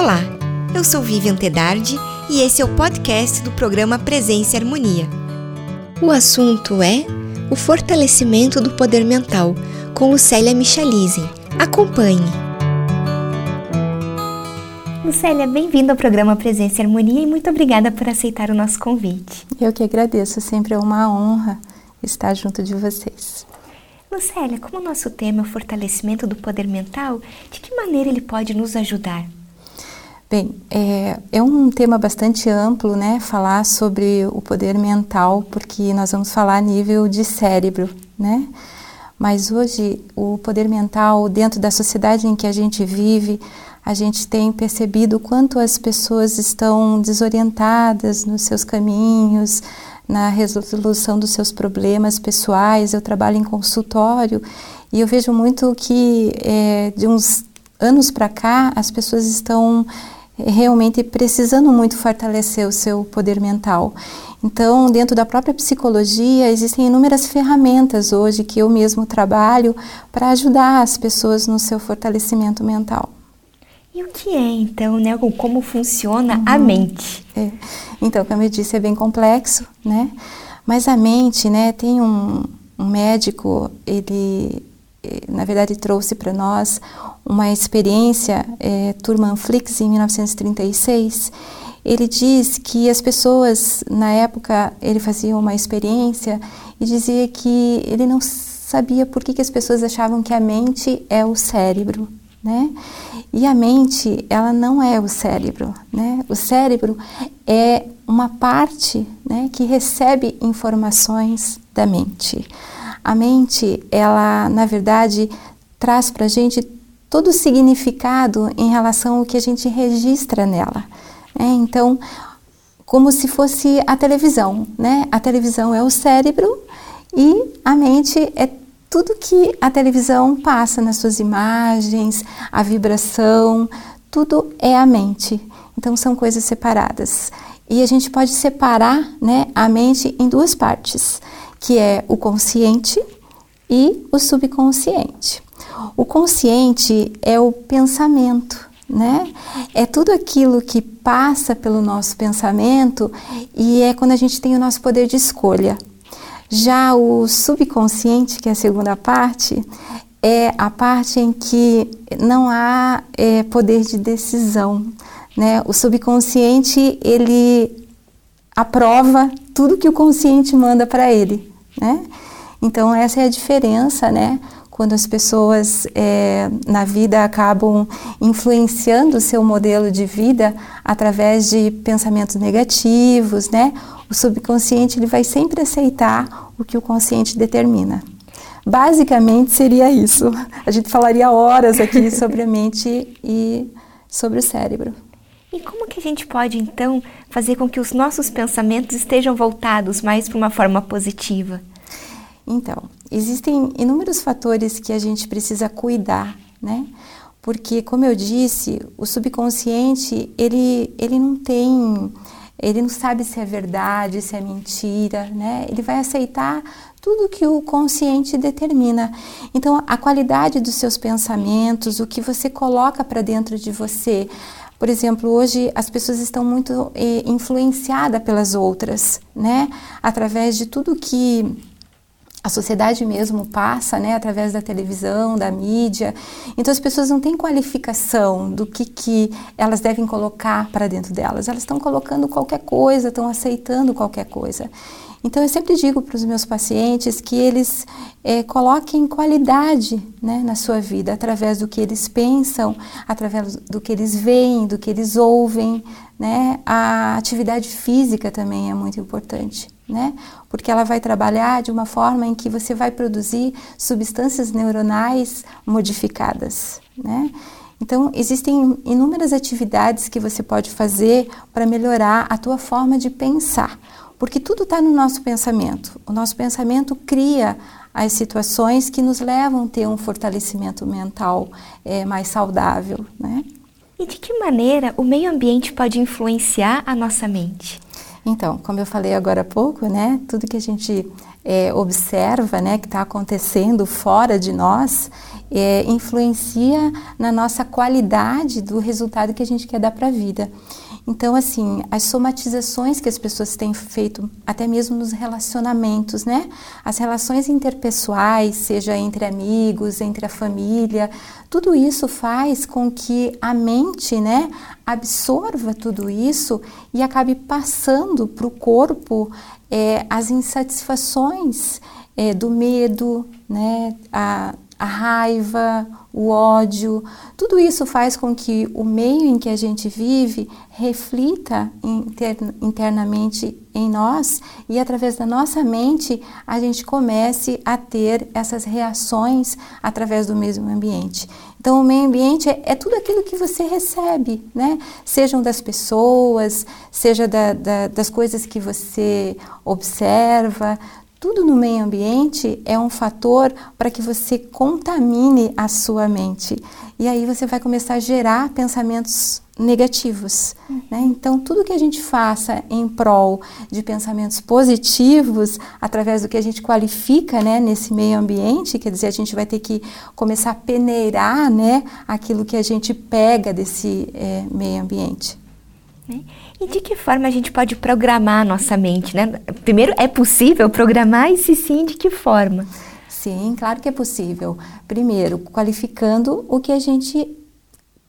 Olá, eu sou Vivian Tedardi e esse é o podcast do programa Presença e Harmonia. O assunto é o fortalecimento do poder mental, com Lucélia Michalisen. Acompanhe! Lucélia, bem-vinda ao programa Presença e Harmonia e muito obrigada por aceitar o nosso convite. Eu que agradeço, sempre é uma honra estar junto de vocês. Lucélia, como o nosso tema é o fortalecimento do poder mental, de que maneira ele pode nos ajudar? Bem, é, é, um tema bastante amplo, né? Falar sobre o poder mental, porque nós vamos falar a nível de cérebro, né? Mas hoje, o poder mental, dentro da sociedade em que a gente vive, a gente tem percebido quanto as pessoas estão desorientadas nos seus caminhos, na resolução dos seus problemas pessoais. Eu trabalho em consultório e eu vejo muito que é, de uns anos para cá as pessoas estão realmente precisando muito fortalecer o seu poder mental. Então, dentro da própria psicologia, existem inúmeras ferramentas hoje que eu mesmo trabalho para ajudar as pessoas no seu fortalecimento mental. E o que é então, né? Como funciona uhum. a mente? É. Então, como eu disse, é bem complexo, né? Mas a mente, né? Tem um, um médico, ele, eh, na verdade, trouxe para nós uma experiência, é, Turman Flix, em 1936. Ele diz que as pessoas, na época, ele fazia uma experiência e dizia que ele não sabia por que, que as pessoas achavam que a mente é o cérebro, né? E a mente, ela não é o cérebro, né? O cérebro é uma parte, né, que recebe informações da mente. A mente, ela, na verdade, traz para a gente todo o significado em relação ao que a gente registra nela. Né? Então, como se fosse a televisão, né? A televisão é o cérebro e a mente é tudo que a televisão passa nas suas imagens, a vibração, tudo é a mente. Então são coisas separadas. E a gente pode separar né, a mente em duas partes, que é o consciente e o subconsciente. O consciente é o pensamento, né? É tudo aquilo que passa pelo nosso pensamento e é quando a gente tem o nosso poder de escolha. Já o subconsciente, que é a segunda parte, é a parte em que não há é, poder de decisão. Né? O subconsciente ele aprova tudo que o consciente manda para ele. Né? Então essa é a diferença, né? Quando as pessoas é, na vida acabam influenciando o seu modelo de vida através de pensamentos negativos, né? o subconsciente ele vai sempre aceitar o que o consciente determina. Basicamente seria isso. A gente falaria horas aqui sobre a mente e sobre o cérebro. E como que a gente pode então fazer com que os nossos pensamentos estejam voltados mais para uma forma positiva? Então, existem inúmeros fatores que a gente precisa cuidar, né? Porque, como eu disse, o subconsciente ele, ele não tem ele não sabe se é verdade, se é mentira, né? Ele vai aceitar tudo que o consciente determina. Então, a qualidade dos seus pensamentos, o que você coloca para dentro de você. Por exemplo, hoje as pessoas estão muito eh, influenciadas pelas outras, né? Através de tudo que a sociedade mesmo passa, né, através da televisão, da mídia. Então as pessoas não têm qualificação do que, que elas devem colocar para dentro delas. Elas estão colocando qualquer coisa, estão aceitando qualquer coisa. Então eu sempre digo para os meus pacientes que eles é, coloquem qualidade né, na sua vida através do que eles pensam, através do que eles veem, do que eles ouvem. Né? A atividade física também é muito importante né? Porque ela vai trabalhar de uma forma em que você vai produzir substâncias neuronais modificadas, né? Então, existem inúmeras atividades que você pode fazer para melhorar a tua forma de pensar, porque tudo está no nosso pensamento. O nosso pensamento cria as situações que nos levam a ter um fortalecimento mental é, mais saudável, né? E de que maneira o meio ambiente pode influenciar a nossa mente? Então, como eu falei agora há pouco, né, tudo que a gente é, observa, né, que está acontecendo fora de nós, é, influencia na nossa qualidade do resultado que a gente quer dar para a vida. Então, assim, as somatizações que as pessoas têm feito, até mesmo nos relacionamentos, né? As relações interpessoais, seja entre amigos, entre a família, tudo isso faz com que a mente, né, absorva tudo isso e acabe passando para o corpo é, as insatisfações é, do medo, né, a, a raiva, o ódio, tudo isso faz com que o meio em que a gente vive reflita inter, internamente em nós e através da nossa mente a gente comece a ter essas reações através do mesmo ambiente. Então, o meio ambiente é, é tudo aquilo que você recebe, né? Sejam das pessoas, seja da, da, das coisas que você observa, tudo no meio ambiente é um fator para que você contamine a sua mente. E aí você vai começar a gerar pensamentos negativos. Né? Então, tudo que a gente faça em prol de pensamentos positivos, através do que a gente qualifica né, nesse meio ambiente, quer dizer, a gente vai ter que começar a peneirar né, aquilo que a gente pega desse é, meio ambiente. Né? E de que forma a gente pode programar a nossa mente, né? Primeiro, é possível programar e se sim, de que forma? Sim, claro que é possível. Primeiro, qualificando o que a gente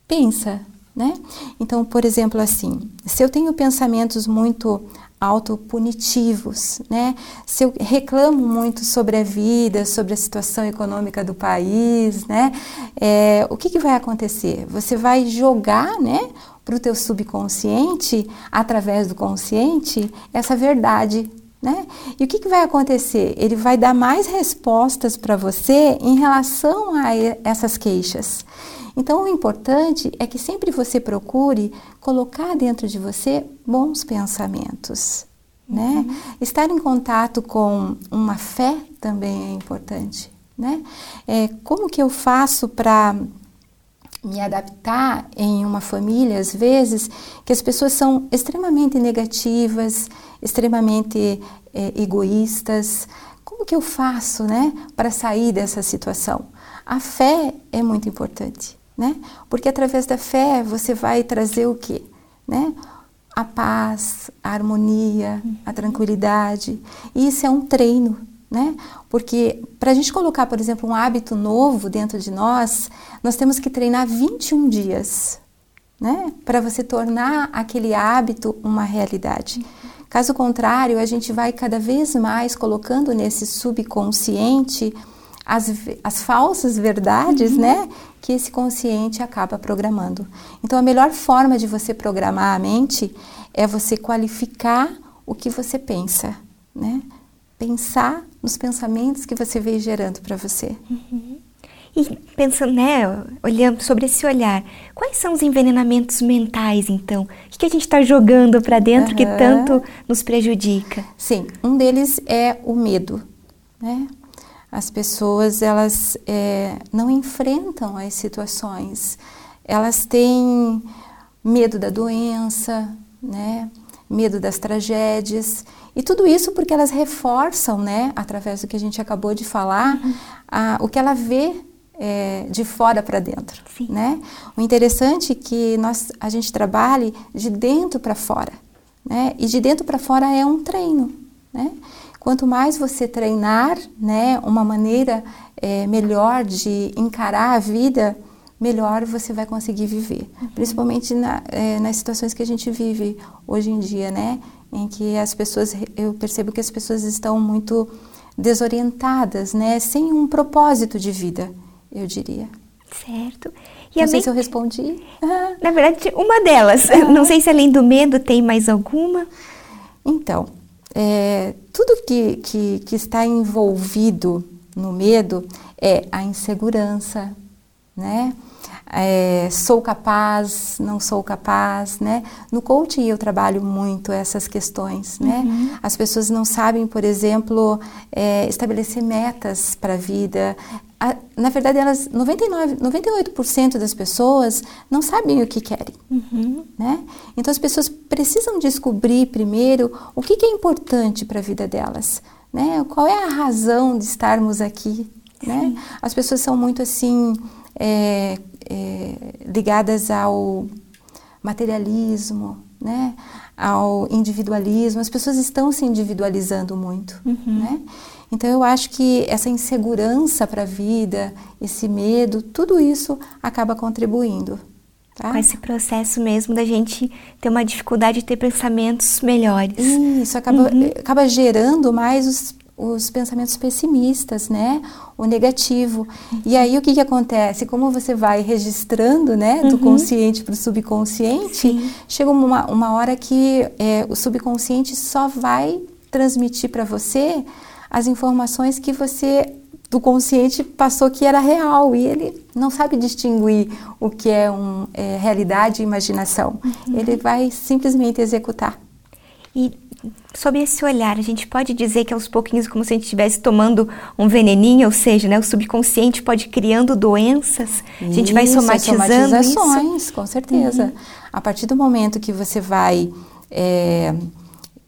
pensa, né? Então, por exemplo, assim, se eu tenho pensamentos muito autopunitivos, né? Se eu reclamo muito sobre a vida, sobre a situação econômica do país, né? É, o que, que vai acontecer? Você vai jogar, né? Para o teu subconsciente, através do consciente, essa verdade, né? E o que, que vai acontecer? Ele vai dar mais respostas para você em relação a essas queixas. Então, o importante é que sempre você procure colocar dentro de você bons pensamentos. Né? Uhum. Estar em contato com uma fé também é importante. Né? É, como que eu faço para me adaptar em uma família, às vezes, que as pessoas são extremamente negativas, extremamente é, egoístas. Como que eu faço né, para sair dessa situação? A fé é muito importante né? Porque através da fé você vai trazer o quê? Né? A paz, a harmonia, a tranquilidade. E isso é um treino, né? Porque para a gente colocar, por exemplo, um hábito novo dentro de nós, nós temos que treinar 21 dias, né? Para você tornar aquele hábito uma realidade. Caso contrário, a gente vai cada vez mais colocando nesse subconsciente as, as falsas verdades, uhum. né? Que esse consciente acaba programando. Então, a melhor forma de você programar a mente é você qualificar o que você pensa, né? Pensar nos pensamentos que você veio gerando para você. Uhum. E pensando, né, olhando sobre esse olhar, quais são os envenenamentos mentais, então? O que a gente está jogando para dentro uhum. que tanto nos prejudica? Sim, um deles é o medo, né? as pessoas elas é, não enfrentam as situações, elas têm medo da doença, né? Medo das tragédias e tudo isso porque elas reforçam, né, através do que a gente acabou de falar, uhum. a, o que ela vê é, de fora para dentro, Sim. né? O interessante é que nós a gente trabalhe de dentro para fora, né? E de dentro para fora é um treino, né? Quanto mais você treinar, né, uma maneira é, melhor de encarar a vida, melhor você vai conseguir viver. Uhum. Principalmente na, é, nas situações que a gente vive hoje em dia, né, em que as pessoas, eu percebo que as pessoas estão muito desorientadas, né, sem um propósito de vida, eu diria. Certo. E Não sei se eu respondi. Na verdade, uma delas. Não sei se além do medo tem mais alguma. Então, é, tudo que, que, que está envolvido no medo é a insegurança, né? É, sou capaz, não sou capaz, né? No coaching eu trabalho muito essas questões, né? Uhum. As pessoas não sabem, por exemplo, é, estabelecer metas para a vida, na verdade, elas 99, 98% das pessoas não sabem o que querem, uhum. né? Então as pessoas precisam descobrir primeiro o que, que é importante para a vida delas, né? Qual é a razão de estarmos aqui, né? As pessoas são muito assim é, é, ligadas ao materialismo, né? Ao individualismo. As pessoas estão se individualizando muito, uhum. né? Então eu acho que essa insegurança para a vida, esse medo, tudo isso acaba contribuindo. Tá? Com esse processo mesmo da gente ter uma dificuldade de ter pensamentos melhores. Isso, acaba, uhum. acaba gerando mais os, os pensamentos pessimistas, né? O negativo. E aí o que, que acontece? Como você vai registrando, né? Do uhum. consciente para o subconsciente, Sim. chega uma, uma hora que é, o subconsciente só vai transmitir para você as informações que você do consciente passou que era real e ele não sabe distinguir o que é, um, é realidade e imaginação. Uhum. Ele vai simplesmente executar. E sob esse olhar, a gente pode dizer que aos pouquinhos, como se a gente estivesse tomando um veneninho, ou seja, né, o subconsciente pode ir criando doenças, a gente vai somatizando somatizações, isso? com certeza. Uhum. A partir do momento que você vai é,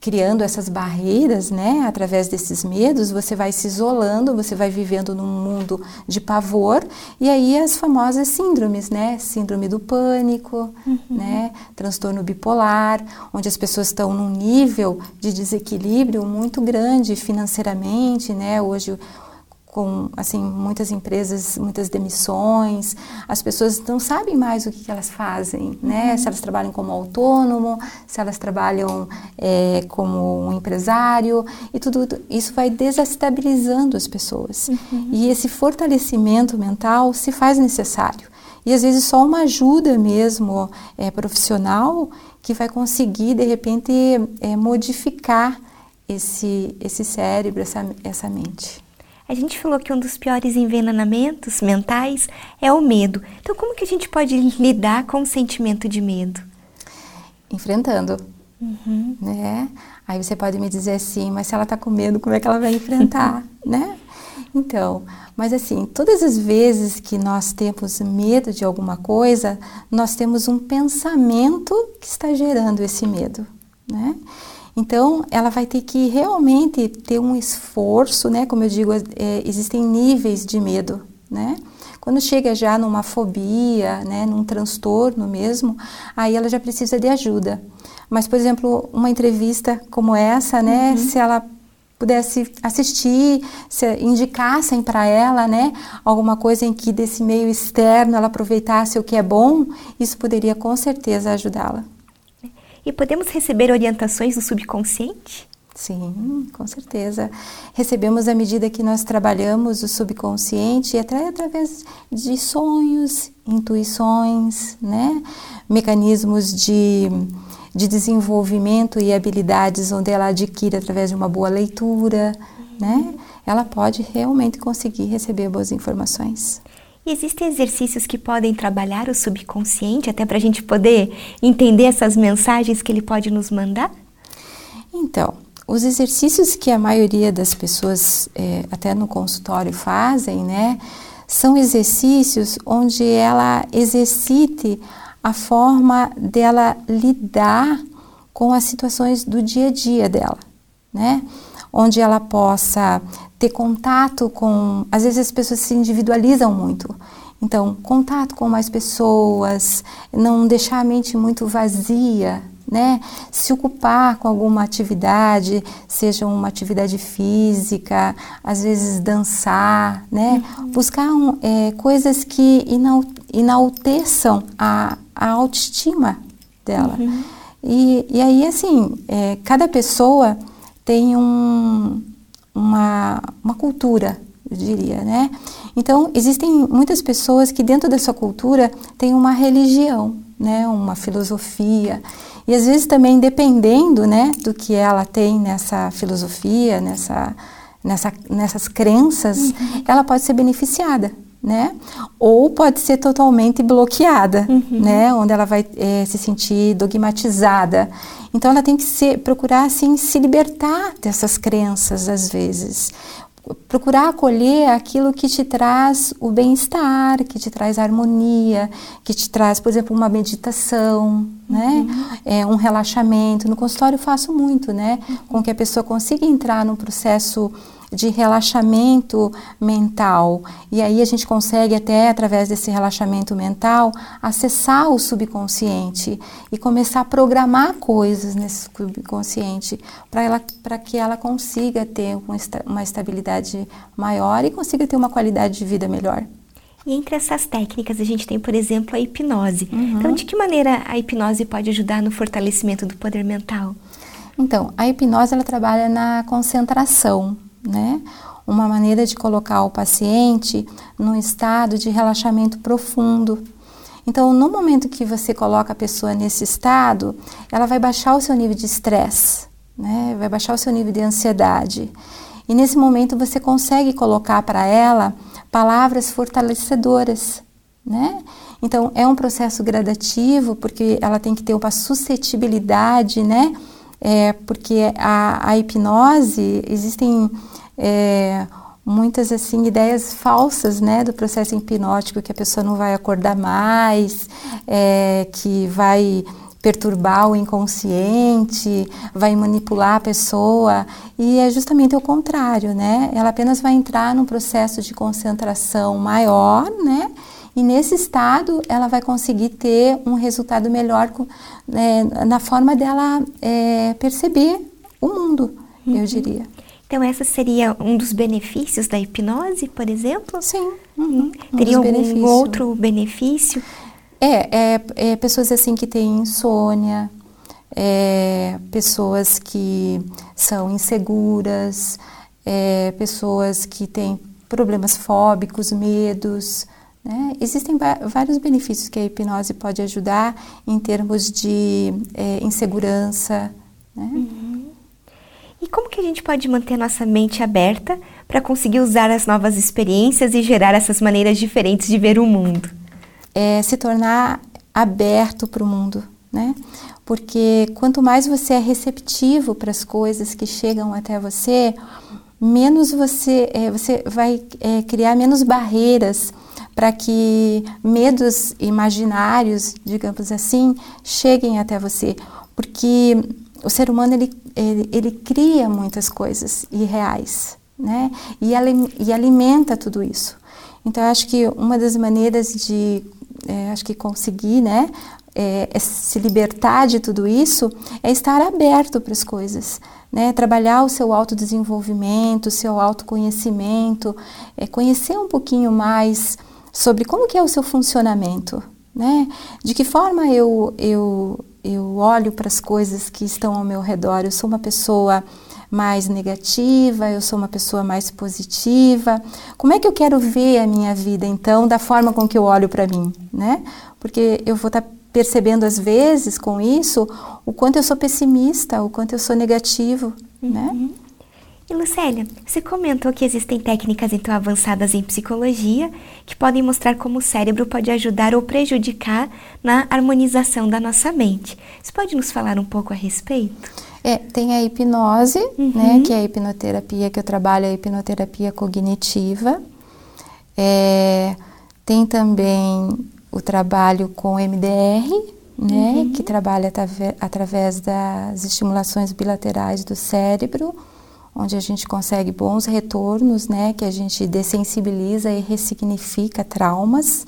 criando essas barreiras, né? Através desses medos, você vai se isolando, você vai vivendo num mundo de pavor e aí as famosas síndromes, né? Síndrome do pânico, uhum. né? Transtorno bipolar, onde as pessoas estão num nível de desequilíbrio muito grande financeiramente, né? Hoje com assim muitas empresas, muitas demissões, as pessoas não sabem mais o que, que elas fazem, né? Uhum. Se elas trabalham como autônomo, se elas trabalham é, como um empresário e tudo isso vai desestabilizando as pessoas. Uhum. E esse fortalecimento mental se faz necessário. E às vezes só uma ajuda mesmo é, profissional que vai conseguir de repente é, modificar esse esse cérebro, essa essa mente. A gente falou que um dos piores envenenamentos mentais é o medo. Então, como que a gente pode lidar com o sentimento de medo? Enfrentando, uhum. né? Aí você pode me dizer assim, mas se ela está com medo, como é que ela vai enfrentar, né? Então, mas assim, todas as vezes que nós temos medo de alguma coisa, nós temos um pensamento que está gerando esse medo, né? Então, ela vai ter que realmente ter um esforço, né? Como eu digo, é, existem níveis de medo, né? Quando chega já numa fobia, né, num transtorno mesmo, aí ela já precisa de ajuda. Mas, por exemplo, uma entrevista como essa, né, uhum. se ela pudesse assistir, se indicassem para ela, né, alguma coisa em que desse meio externo ela aproveitasse o que é bom, isso poderia com certeza ajudá-la. E podemos receber orientações do subconsciente? Sim, com certeza. Recebemos à medida que nós trabalhamos o subconsciente, até através de sonhos, intuições, né? mecanismos de, de desenvolvimento e habilidades onde ela adquire através de uma boa leitura, né? ela pode realmente conseguir receber boas informações. E existem exercícios que podem trabalhar o subconsciente até para a gente poder entender essas mensagens que ele pode nos mandar? Então, os exercícios que a maioria das pessoas, é, até no consultório, fazem, né, são exercícios onde ela exercite a forma dela lidar com as situações do dia a dia dela, né? Onde ela possa ter contato com. Às vezes as pessoas se individualizam muito. Então, contato com mais pessoas, não deixar a mente muito vazia, né? Se ocupar com alguma atividade, seja uma atividade física, às vezes dançar, né? Uhum. Buscar um, é, coisas que enalteçam a, a autoestima dela. Uhum. E, e aí, assim, é, cada pessoa tem um, uma, uma cultura, eu diria, né? Então, existem muitas pessoas que dentro da sua cultura têm uma religião, né? Uma filosofia. E às vezes também dependendo, né, do que ela tem nessa filosofia, nessa, nessa, nessas crenças, uhum. ela pode ser beneficiada, né? Ou pode ser totalmente bloqueada, uhum. né? Onde ela vai é, se sentir dogmatizada. Então ela tem que se, procurar assim se libertar dessas crenças às vezes, procurar acolher aquilo que te traz o bem-estar, que te traz harmonia, que te traz, por exemplo, uma meditação, né? Uhum. É, um relaxamento. No consultório eu faço muito, né? Uhum. Com que a pessoa consiga entrar num processo de relaxamento mental. E aí a gente consegue até através desse relaxamento mental acessar o subconsciente e começar a programar coisas nesse subconsciente para que ela consiga ter uma estabilidade maior e consiga ter uma qualidade de vida melhor. E entre essas técnicas a gente tem, por exemplo, a hipnose. Uhum. Então, de que maneira a hipnose pode ajudar no fortalecimento do poder mental? Então, a hipnose ela trabalha na concentração, né? Uma maneira de colocar o paciente num estado de relaxamento profundo. Então, no momento que você coloca a pessoa nesse estado, ela vai baixar o seu nível de estresse, né? Vai baixar o seu nível de ansiedade. E nesse momento você consegue colocar para ela palavras fortalecedoras, né? Então, é um processo gradativo, porque ela tem que ter uma suscetibilidade, né? É, porque a, a hipnose, existem é, muitas assim ideias falsas né do processo hipnótico que a pessoa não vai acordar mais é, que vai perturbar o inconsciente vai manipular a pessoa. E é justamente o contrário né? Ela apenas vai entrar num processo de concentração maior né? E nesse estado ela vai conseguir ter um resultado melhor é, na forma dela é, perceber o mundo uhum. eu diria então, essa seria um dos benefícios da hipnose, por exemplo? Sim. Uhum, um Teria algum outro benefício? É, é, é, pessoas assim que têm insônia, é, pessoas que são inseguras, é, pessoas que têm problemas fóbicos, medos. Né? Existem vários benefícios que a hipnose pode ajudar em termos de é, insegurança. Né? Uhum. E como que a gente pode manter nossa mente aberta para conseguir usar as novas experiências e gerar essas maneiras diferentes de ver o mundo? É se tornar aberto para o mundo, né? Porque quanto mais você é receptivo para as coisas que chegam até você, menos você, é, você vai é, criar menos barreiras para que medos imaginários, digamos assim, cheguem até você. Porque o ser humano ele, ele, ele cria muitas coisas irreais, né? E, e alimenta tudo isso. Então, acho que uma das maneiras de, é, acho que conseguir, né, é, é se libertar de tudo isso é estar aberto para as coisas, né? Trabalhar o seu autodesenvolvimento, o seu autoconhecimento, é, conhecer um pouquinho mais sobre como que é o seu funcionamento, né? De que forma eu, eu, eu olho para as coisas que estão ao meu redor. Eu sou uma pessoa mais negativa, eu sou uma pessoa mais positiva. Como é que eu quero ver a minha vida então, da forma com que eu olho para mim, né? Porque eu vou estar tá percebendo às vezes com isso o quanto eu sou pessimista, o quanto eu sou negativo, né? uhum. né? E Lucélia, você comentou que existem técnicas então avançadas em psicologia que podem mostrar como o cérebro pode ajudar ou prejudicar na harmonização da nossa mente. Você pode nos falar um pouco a respeito? É, tem a hipnose, uhum. né, que é a hipnoterapia que eu trabalho, a hipnoterapia cognitiva. É, tem também o trabalho com MDR, né, uhum. que trabalha através das estimulações bilaterais do cérebro onde a gente consegue bons retornos, né, que a gente dessensibiliza e ressignifica traumas,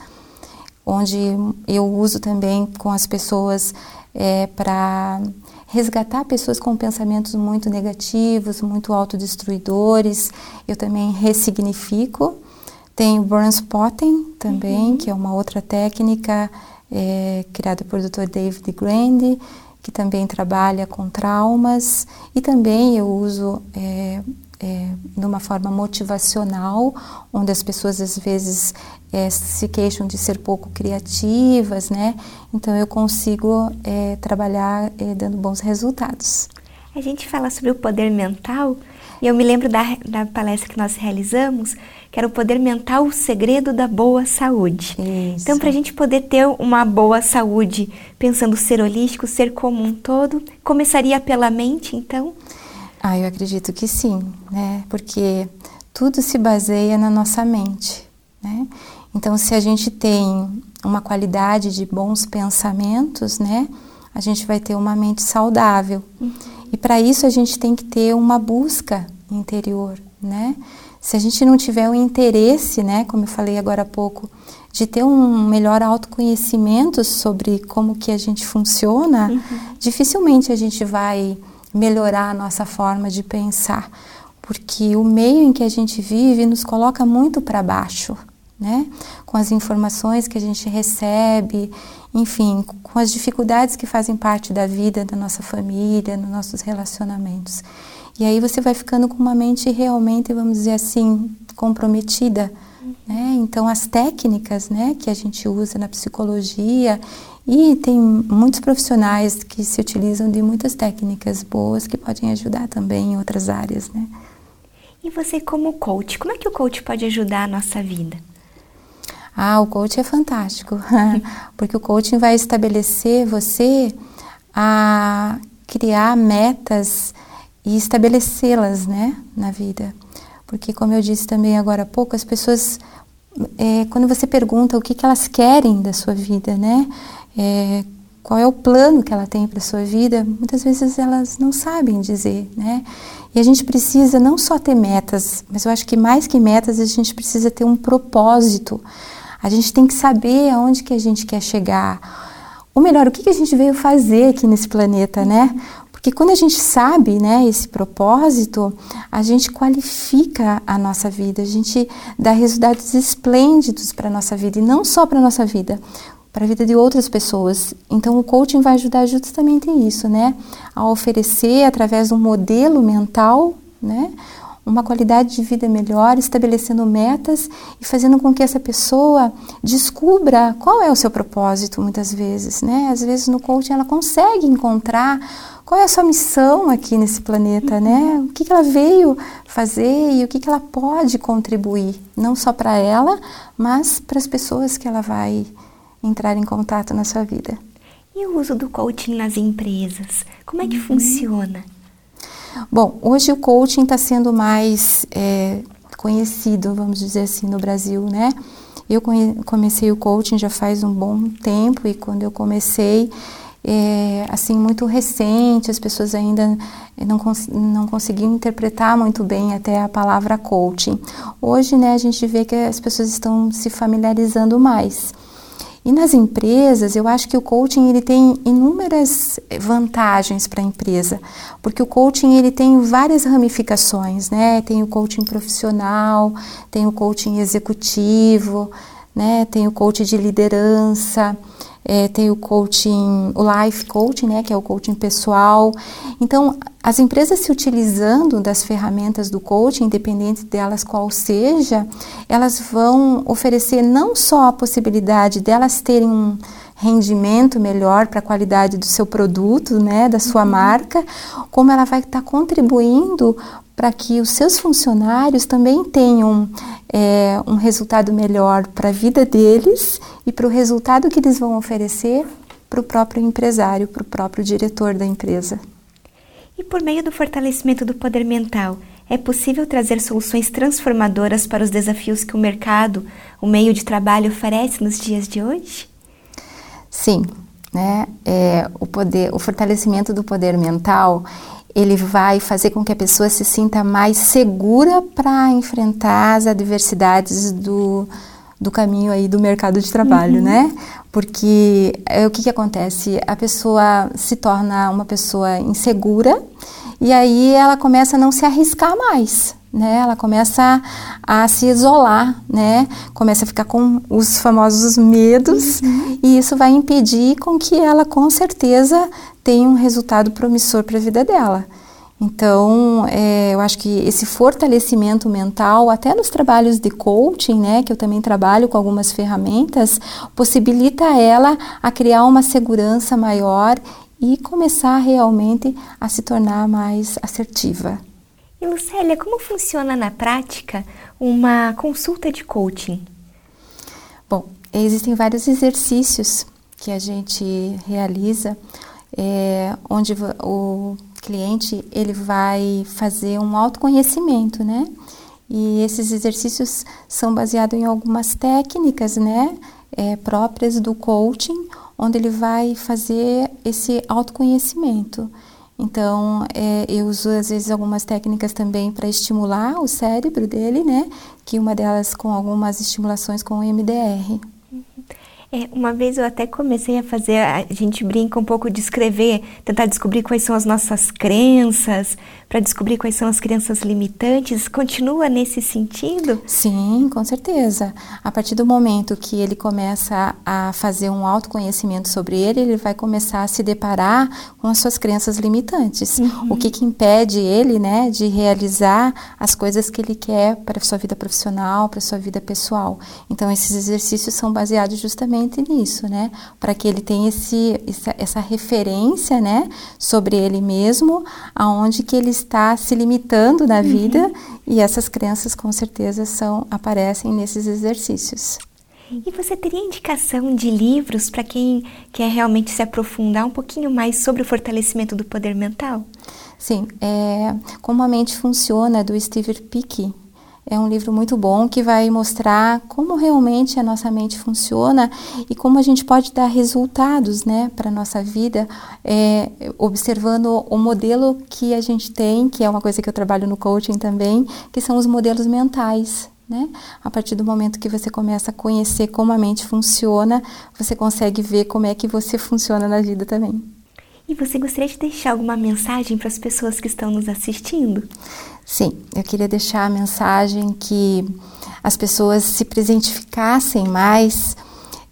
onde eu uso também com as pessoas é, para resgatar pessoas com pensamentos muito negativos, muito autodestruidores, eu também ressignifico. Tem o burn spotting também, uhum. que é uma outra técnica é, criada por Dr. David Grande, que também trabalha com traumas e também eu uso é, é, numa forma motivacional, onde as pessoas às vezes é, se queixam de ser pouco criativas, né? Então eu consigo é, trabalhar é, dando bons resultados. A gente fala sobre o poder mental e eu me lembro da, da palestra que nós realizamos, que era o poder mental, o segredo da boa saúde. Isso. Então, para a gente poder ter uma boa saúde, pensando ser holístico, ser como um todo, começaria pela mente, então? Ah, eu acredito que sim, né? Porque tudo se baseia na nossa mente, né? Então, se a gente tem uma qualidade de bons pensamentos, né, a gente vai ter uma mente saudável. Uhum. E para isso a gente tem que ter uma busca interior, né? Se a gente não tiver o interesse, né, como eu falei agora há pouco, de ter um melhor autoconhecimento sobre como que a gente funciona, uhum. dificilmente a gente vai melhorar a nossa forma de pensar, porque o meio em que a gente vive nos coloca muito para baixo, né? Com as informações que a gente recebe, enfim, com as dificuldades que fazem parte da vida da nossa família, nos nossos relacionamentos. E aí você vai ficando com uma mente realmente, vamos dizer assim, comprometida. Né? Então, as técnicas né, que a gente usa na psicologia, e tem muitos profissionais que se utilizam de muitas técnicas boas que podem ajudar também em outras áreas. Né? E você, como coach, como é que o coach pode ajudar a nossa vida? Ah, o coach é fantástico, porque o coaching vai estabelecer você a criar metas e estabelecê-las, né, na vida. Porque, como eu disse também agora há pouco, as pessoas, é, quando você pergunta o que, que elas querem da sua vida, né, é, qual é o plano que ela tem para a sua vida, muitas vezes elas não sabem dizer, né? E a gente precisa não só ter metas, mas eu acho que mais que metas, a gente precisa ter um propósito. A gente tem que saber aonde que a gente quer chegar. Ou melhor, o que, que a gente veio fazer aqui nesse planeta, né? Porque quando a gente sabe né, esse propósito, a gente qualifica a nossa vida, a gente dá resultados esplêndidos para a nossa vida, e não só para a nossa vida, para a vida de outras pessoas. Então, o coaching vai ajudar justamente isso, né? A oferecer, através de um modelo mental, né? Uma qualidade de vida melhor, estabelecendo metas e fazendo com que essa pessoa descubra qual é o seu propósito, muitas vezes, né? Às vezes no coaching ela consegue encontrar qual é a sua missão aqui nesse planeta, né? O que, que ela veio fazer e o que, que ela pode contribuir, não só para ela, mas para as pessoas que ela vai entrar em contato na sua vida. E o uso do coaching nas empresas? Como é que uhum. funciona? Bom, hoje o coaching está sendo mais é, conhecido, vamos dizer assim, no Brasil, né? Eu comecei o coaching já faz um bom tempo e quando eu comecei, é, assim, muito recente, as pessoas ainda não, cons não conseguiam interpretar muito bem até a palavra coaching. Hoje, né, a gente vê que as pessoas estão se familiarizando mais. E nas empresas, eu acho que o coaching ele tem inúmeras vantagens para a empresa, porque o coaching ele tem várias ramificações, né? Tem o coaching profissional, tem o coaching executivo, né? Tem o coaching de liderança, é, tem o coaching, o life coaching, né, que é o coaching pessoal. Então, as empresas se utilizando das ferramentas do coaching, independente delas qual seja, elas vão oferecer não só a possibilidade delas terem um rendimento melhor para a qualidade do seu produto, né, da sua uhum. marca, como ela vai estar tá contribuindo para que os seus funcionários também tenham é, um resultado melhor para a vida deles e para o resultado que eles vão oferecer para o próprio empresário, para o próprio diretor da empresa. E por meio do fortalecimento do poder mental, é possível trazer soluções transformadoras para os desafios que o mercado, o meio de trabalho oferece nos dias de hoje? Sim, né? É, o poder, o fortalecimento do poder mental, ele vai fazer com que a pessoa se sinta mais segura para enfrentar as adversidades do, do caminho aí do mercado de trabalho, uhum. né? Porque é, o que, que acontece? A pessoa se torna uma pessoa insegura e aí ela começa a não se arriscar mais, né? Ela começa a, se isolar, né? Começa a ficar com os famosos medos uhum. e isso vai impedir com que ela com certeza tenha um resultado promissor para a vida dela. Então, é, eu acho que esse fortalecimento mental, até nos trabalhos de coaching, né, que eu também trabalho com algumas ferramentas, possibilita ela a criar uma segurança maior e começar realmente a se tornar mais assertiva. E Lucélia, como funciona na prática uma consulta de coaching? Bom, existem vários exercícios que a gente realiza, é, onde o cliente ele vai fazer um autoconhecimento, né? E esses exercícios são baseados em algumas técnicas, né, é, próprias do coaching, onde ele vai fazer esse autoconhecimento. Então, é, eu uso às vezes algumas técnicas também para estimular o cérebro dele, né? Que uma delas com algumas estimulações com o MDR. É, uma vez eu até comecei a fazer, a gente brinca um pouco de escrever, tentar descobrir quais são as nossas crenças, para descobrir quais são as crenças limitantes. Continua nesse sentido? Sim, com certeza. A partir do momento que ele começa a fazer um autoconhecimento sobre ele, ele vai começar a se deparar com as suas crenças limitantes. Uhum. O que, que impede ele, né, de realizar as coisas que ele quer para a sua vida profissional, para a sua vida pessoal. Então, esses exercícios são baseados justamente nisso, né? Para que ele tenha esse, essa referência, né? Sobre ele mesmo, aonde que ele está se limitando na uhum. vida e essas crenças com certeza são aparecem nesses exercícios. E você teria indicação de livros para quem quer realmente se aprofundar um pouquinho mais sobre o fortalecimento do poder mental? Sim, é, Como a Mente Funciona, do Steve Pick, é um livro muito bom que vai mostrar como realmente a nossa mente funciona e como a gente pode dar resultados né, para a nossa vida, é, observando o modelo que a gente tem, que é uma coisa que eu trabalho no coaching também, que são os modelos mentais. Né? A partir do momento que você começa a conhecer como a mente funciona, você consegue ver como é que você funciona na vida também. E você gostaria de deixar alguma mensagem para as pessoas que estão nos assistindo? Sim, eu queria deixar a mensagem que as pessoas se presentificassem mais,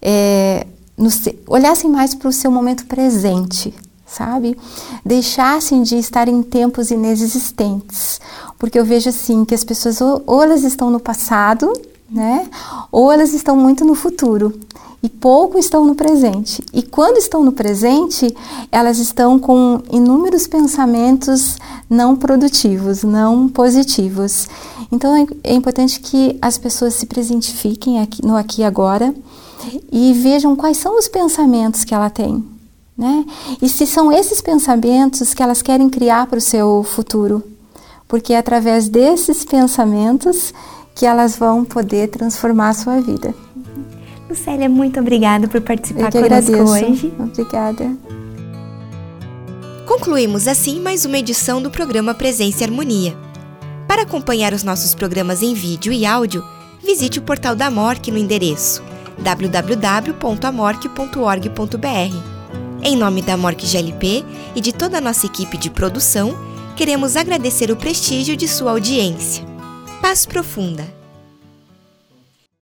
é, no, olhassem mais para o seu momento presente, sabe? Deixassem de estar em tempos inexistentes, porque eu vejo assim que as pessoas ou, ou elas estão no passado, né? Ou elas estão muito no futuro e pouco estão no presente. E quando estão no presente, elas estão com inúmeros pensamentos não produtivos, não positivos. Então é, é importante que as pessoas se presentifiquem aqui, no aqui e agora e vejam quais são os pensamentos que ela tem. Né? E se são esses pensamentos que elas querem criar para o seu futuro. Porque é através desses pensamentos que elas vão poder transformar a sua vida. Célia, muito obrigada por participar Eu que conosco agradeço. hoje. Obrigada. Concluímos assim mais uma edição do programa Presença e Harmonia. Para acompanhar os nossos programas em vídeo e áudio, visite o portal da MORC no endereço www.amorc.org.br. Em nome da MORC GLP e de toda a nossa equipe de produção, queremos agradecer o prestígio de sua audiência. Paz profunda!